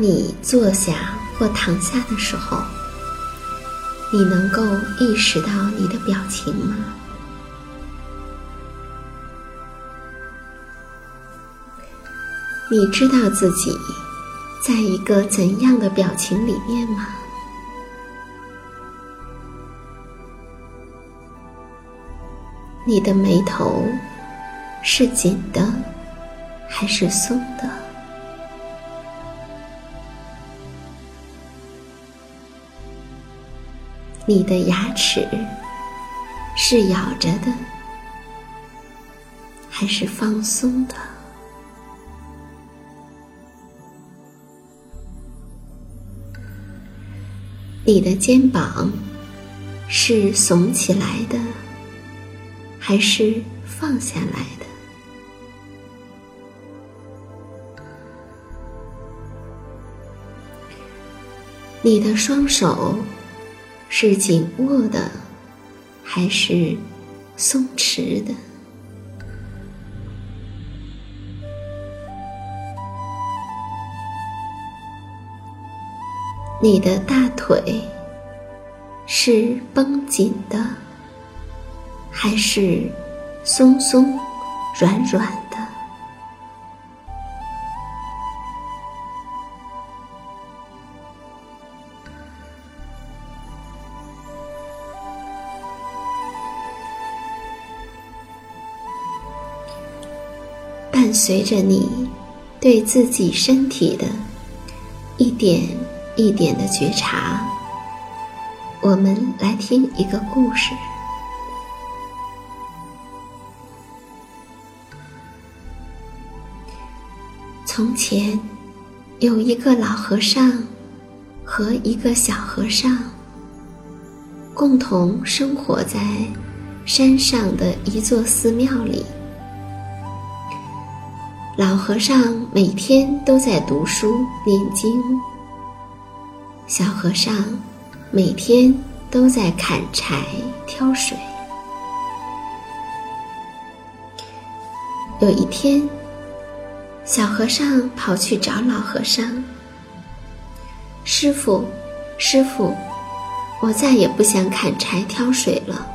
你坐下或躺下的时候，你能够意识到你的表情吗？你知道自己在一个怎样的表情里面吗？你的眉头是紧的还是松的？你的牙齿是咬着的，还是放松的？你的肩膀是耸起来的，还是放下来的？你的双手。是紧握的，还是松弛的？你的大腿是绷紧的，还是松松软软伴随着你对自己身体的一点一点的觉察，我们来听一个故事。从前有一个老和尚和一个小和尚，共同生活在山上的一座寺庙里。老和尚每天都在读书念经，小和尚每天都在砍柴挑水。有一天，小和尚跑去找老和尚：“师傅，师傅，我再也不想砍柴挑水了，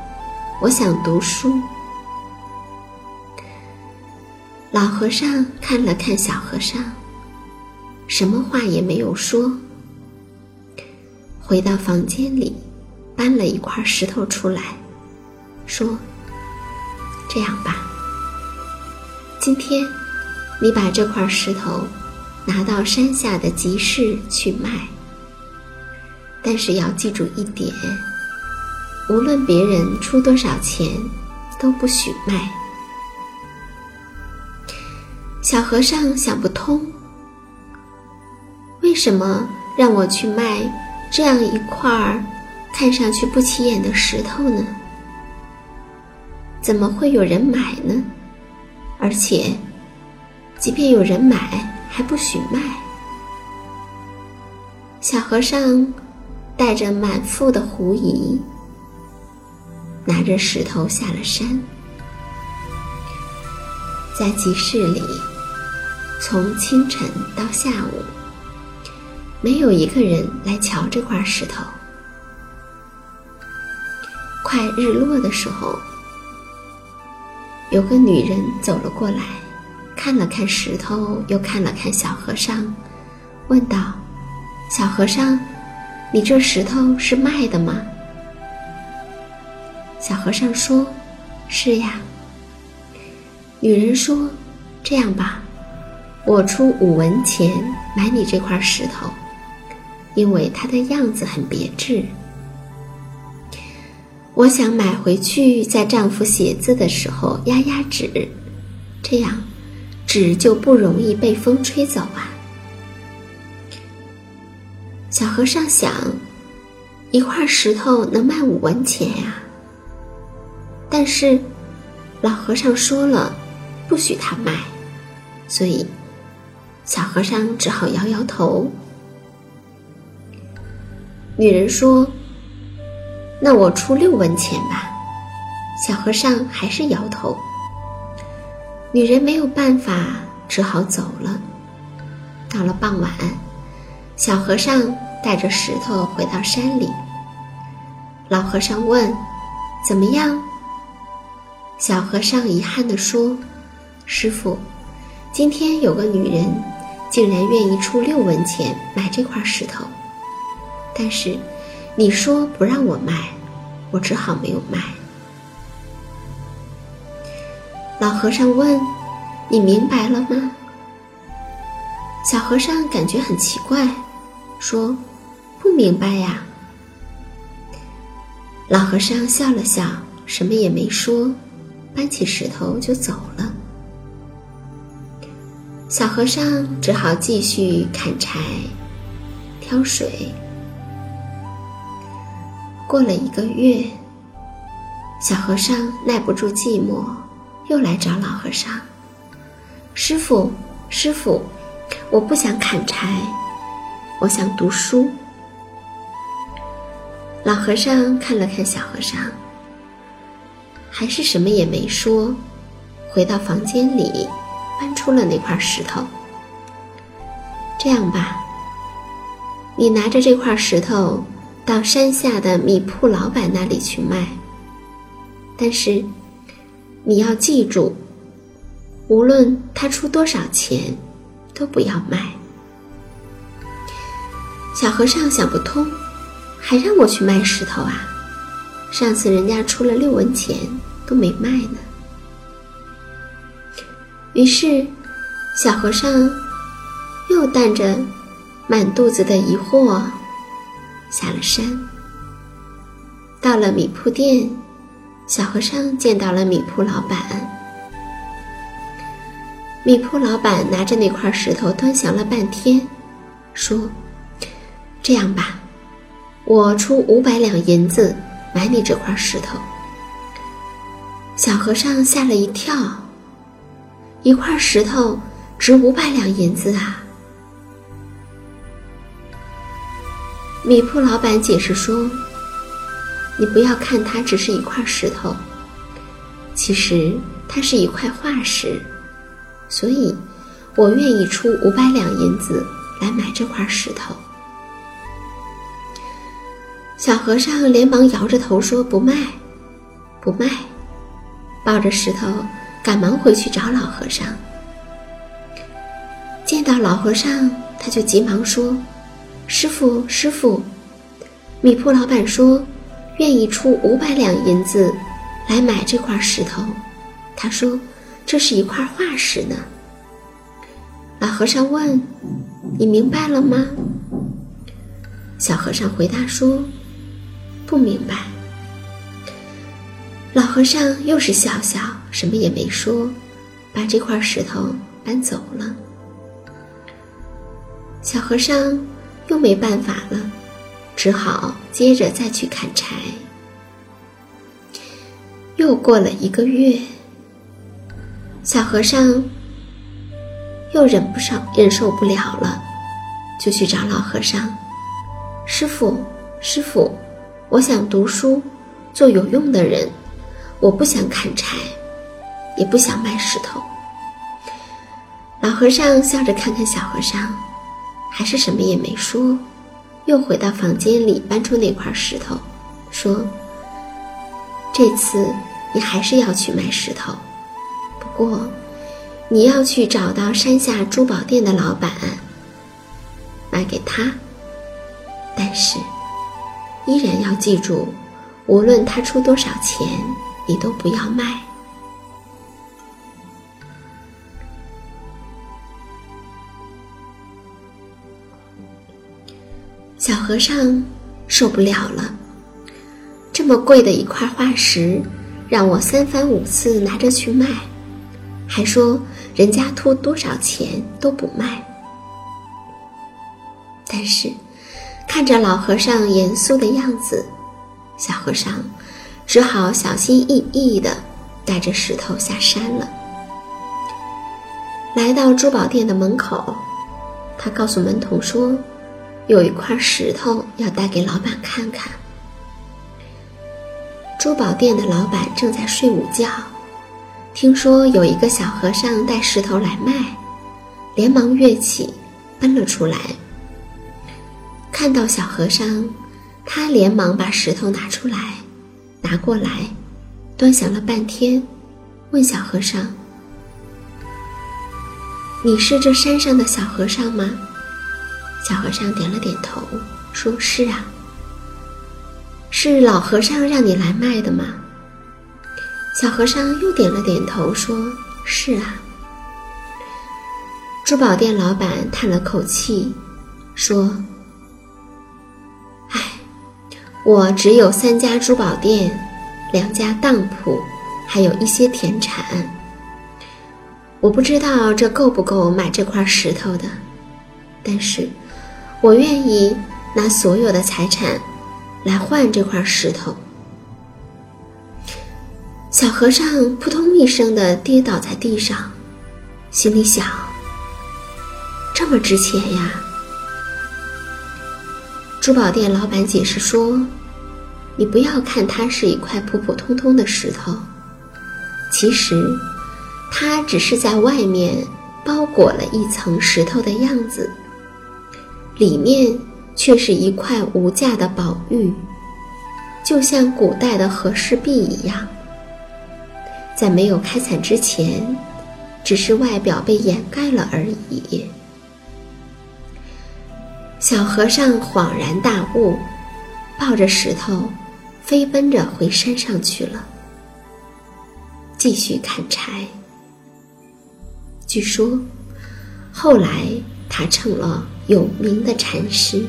我想读书。”老和尚看了看小和尚，什么话也没有说，回到房间里，搬了一块石头出来，说：“这样吧，今天你把这块石头拿到山下的集市去卖。”但是要记住一点，无论别人出多少钱，都不许卖。小和尚想不通，为什么让我去卖这样一块儿看上去不起眼的石头呢？怎么会有人买呢？而且，即便有人买，还不许卖。小和尚。带着满腹的狐疑，拿着石头下了山，在集市里，从清晨到下午，没有一个人来瞧这块石头。快日落的时候，有个女人走了过来，看了看石头，又看了看小和尚，问道：“小和尚。”你这石头是卖的吗？小和尚说：“是呀。”女人说：“这样吧，我出五文钱买你这块石头，因为它的样子很别致。我想买回去，在丈夫写字的时候压压纸，这样纸就不容易被风吹走啊。”小和尚想，一块石头能卖五文钱呀。但是，老和尚说了，不许他卖，所以，小和尚只好摇摇头。女人说：“那我出六文钱吧。”小和尚还是摇头。女人没有办法，只好走了。到了傍晚，小和尚。带着石头回到山里，老和尚问：“怎么样？”小和尚遗憾地说：“师傅，今天有个女人，竟然愿意出六文钱买这块石头，但是你说不让我卖，我只好没有卖。”老和尚问：“你明白了吗？”小和尚感觉很奇怪。说：“不明白呀。”老和尚笑了笑，什么也没说，搬起石头就走了。小和尚只好继续砍柴、挑水。过了一个月，小和尚耐不住寂寞，又来找老和尚：“师傅，师傅，我不想砍柴。”我想读书。老和尚看了看小和尚，还是什么也没说，回到房间里，搬出了那块石头。这样吧，你拿着这块石头到山下的米铺老板那里去卖。但是，你要记住，无论他出多少钱，都不要卖。小和尚想不通，还让我去卖石头啊？上次人家出了六文钱都没卖呢。于是，小和尚又带着满肚子的疑惑下了山。到了米铺店，小和尚见到了米铺老板。米铺老板拿着那块石头端详了半天，说。这样吧，我出五百两银子买你这块石头。小和尚吓了一跳，一块石头值五百两银子啊！米铺老板解释说：“你不要看它只是一块石头，其实它是一块化石，所以我愿意出五百两银子来买这块石头。”小和尚连忙摇着头说：“不卖，不卖。”抱着石头，赶忙回去找老和尚。见到老和尚，他就急忙说：“师傅，师傅，米铺老板说愿意出五百两银子来买这块石头。他说这是一块化石呢。”老和尚问：“你明白了吗？”小和尚回答说：“不明白。”老和尚又是笑笑，什么也没说，把这块石头搬走了。小和尚又没办法了，只好接着再去砍柴。又过了一个月，小和尚又忍不上、忍受不了了，就去找老和尚：“师傅，师傅，我想读书，做有用的人，我不想砍柴，也不想卖石头。”老和尚笑着看看小和尚。还是什么也没说，又回到房间里搬出那块石头，说：“这次你还是要去卖石头，不过你要去找到山下珠宝店的老板，卖给他。但是依然要记住，无论他出多少钱，你都不要卖。”小和尚受不了了，这么贵的一块化石，让我三番五次拿着去卖，还说人家出多少钱都不卖。但是看着老和尚严肃的样子，小和尚只好小心翼翼地带着石头下山了。来到珠宝店的门口，他告诉门童说。有一块石头要带给老板看看。珠宝店的老板正在睡午觉，听说有一个小和尚带石头来卖，连忙跃起，奔了出来。看到小和尚，他连忙把石头拿出来，拿过来，端详了半天，问小和尚：“你是这山上的小和尚吗？”小和尚点了点头，说：“是啊，是老和尚让你来卖的吗？”小和尚又点了点头，说：“是啊。”珠宝店老板叹了口气，说：“唉，我只有三家珠宝店，两家当铺，还有一些田产。我不知道这够不够买这块石头的，但是……”我愿意拿所有的财产来换这块石头。小和尚扑通一声的跌倒在地上，心里想：这么值钱呀！珠宝店老板解释说：“你不要看它是一块普普通通的石头，其实它只是在外面包裹了一层石头的样子。”里面却是一块无价的宝玉，就像古代的和氏璧一样，在没有开采之前，只是外表被掩盖了而已。小和尚恍然大悟，抱着石头，飞奔着回山上去了，继续砍柴。据说，后来他成了。有名的禅师，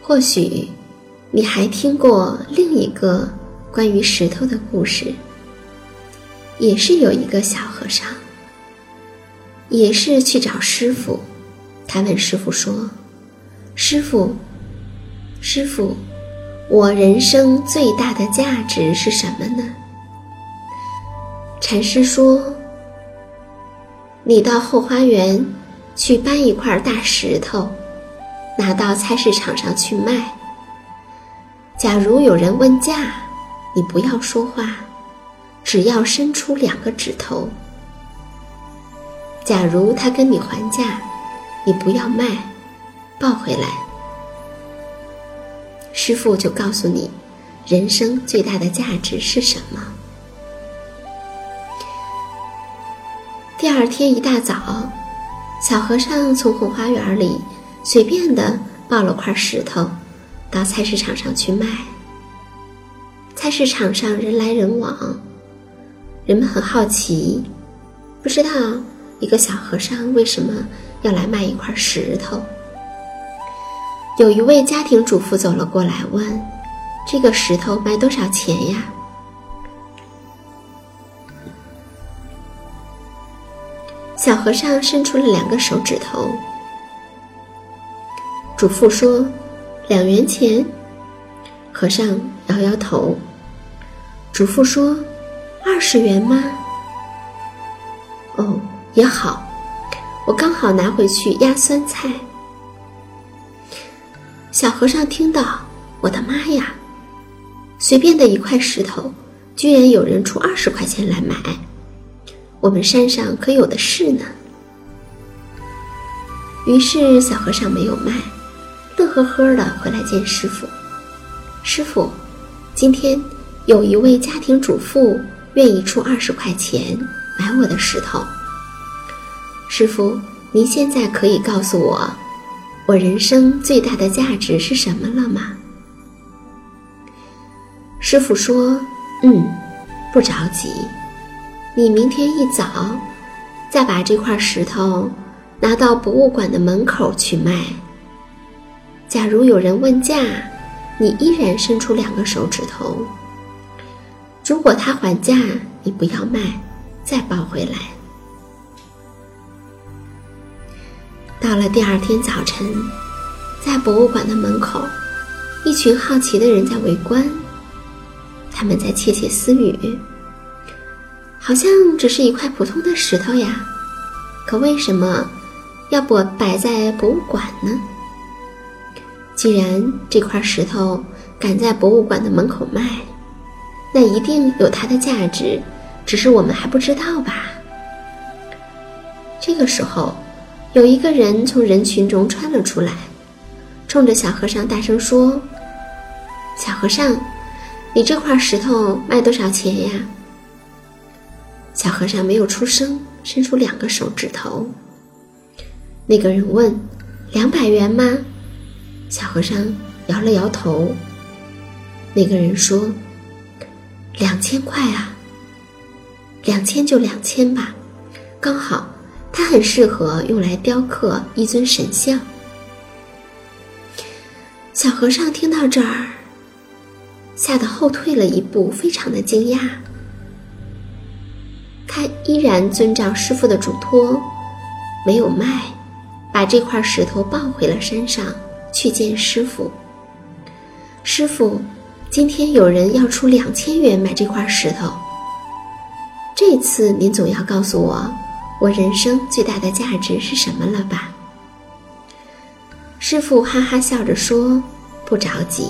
或许你还听过另一个关于石头的故事。也是有一个小和尚，也是去找师傅。他问师傅说：“师傅，师傅，我人生最大的价值是什么呢？”禅师说。你到后花园去搬一块大石头，拿到菜市场上去卖。假如有人问价，你不要说话，只要伸出两个指头。假如他跟你还价，你不要卖，抱回来。师傅就告诉你，人生最大的价值是什么。第二天一大早，小和尚从后花园里随便的抱了块石头，到菜市场上去卖。菜市场上人来人往，人们很好奇，不知道一个小和尚为什么要来卖一块石头。有一位家庭主妇走了过来，问：“这个石头卖多少钱呀？”小和尚伸出了两个手指头。主妇说：“两元钱。”和尚摇摇头。主妇说：“二十元吗？”哦，也好，我刚好拿回去压酸菜。小和尚听到，我的妈呀！随便的一块石头，居然有人出二十块钱来买。我们山上可有的是呢。于是小和尚没有卖，乐呵呵的回来见师傅。师傅，今天有一位家庭主妇愿意出二十块钱买我的石头。师傅，您现在可以告诉我，我人生最大的价值是什么了吗？师傅说：“嗯，不着急。”你明天一早，再把这块石头拿到博物馆的门口去卖。假如有人问价，你依然伸出两个手指头。如果他还价，你不要卖，再抱回来。到了第二天早晨，在博物馆的门口，一群好奇的人在围观，他们在窃窃私语。好像只是一块普通的石头呀，可为什么要不摆在博物馆呢？既然这块石头敢在博物馆的门口卖，那一定有它的价值，只是我们还不知道吧？这个时候，有一个人从人群中穿了出来，冲着小和尚大声说：“小和尚，你这块石头卖多少钱呀？”小和尚没有出声，伸出两个手指头。那个人问：“两百元吗？”小和尚摇了摇头。那个人说：“两千块啊，两千就两千吧，刚好，它很适合用来雕刻一尊神像。”小和尚听到这儿，吓得后退了一步，非常的惊讶。他依然遵照师傅的嘱托，没有卖，把这块石头抱回了山上去见师傅。师傅，今天有人要出两千元买这块石头。这次您总要告诉我，我人生最大的价值是什么了吧？师傅哈哈笑着说：“不着急，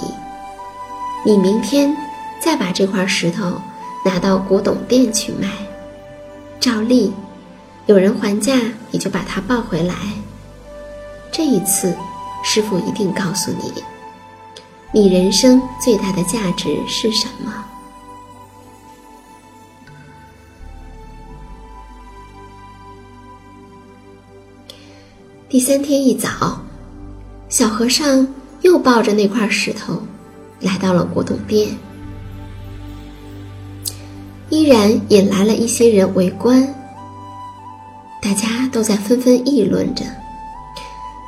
你明天再把这块石头拿到古董店去卖。”照例，有人还价，你就把它抱回来。这一次，师傅一定告诉你，你人生最大的价值是什么。第三天一早，小和尚又抱着那块石头，来到了古董店。依然引来了一些人围观，大家都在纷纷议论着：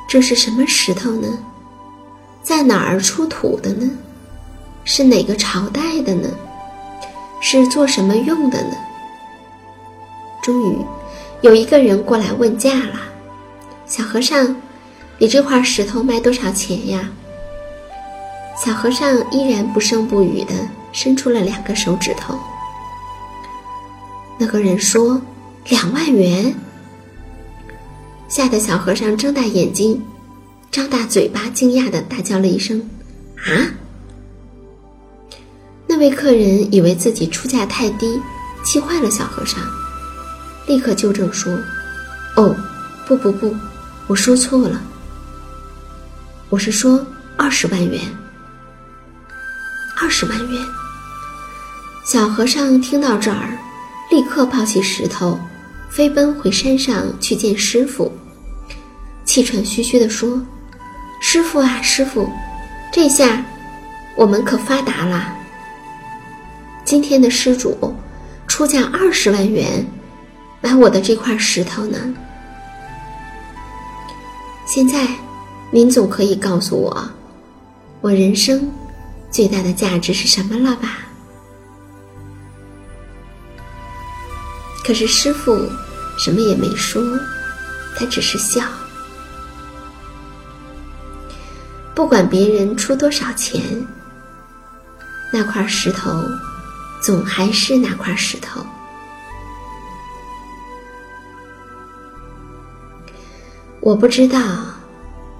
这是什么石头呢？在哪儿出土的呢？是哪个朝代的呢？是做什么用的呢？终于，有一个人过来问价了：“小和尚，你这块石头卖多少钱呀？”小和尚依然不声不语的伸出了两个手指头。那个人说：“两万元。”吓得小和尚睁大眼睛，张大嘴巴，惊讶的大叫了一声：“啊！”那位客人以为自己出价太低，气坏了小和尚，立刻纠正说：“哦，不不不，我说错了。”我是说二十万元。二十万元。小和尚听到这儿，立刻抱起石头，飞奔回山上去见师傅，气喘吁吁地说：“师傅啊，师傅，这下我们可发达了。今天的施主出价二十万元买我的这块石头呢。现在，您总可以告诉我，我人生……”最大的价值是什么了吧？可是师傅什么也没说，他只是笑。不管别人出多少钱，那块石头总还是那块石头。我不知道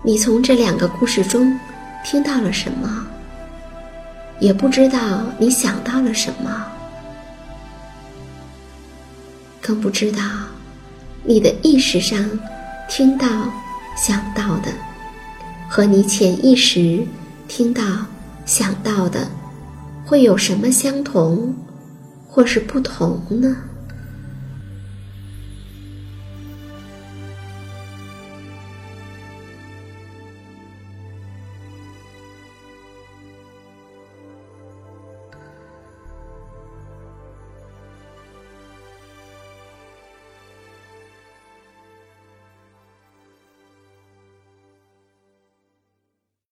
你从这两个故事中听到了什么。也不知道你想到了什么，更不知道你的意识上听到、想到的，和你潜意识听到、想到的，会有什么相同，或是不同呢？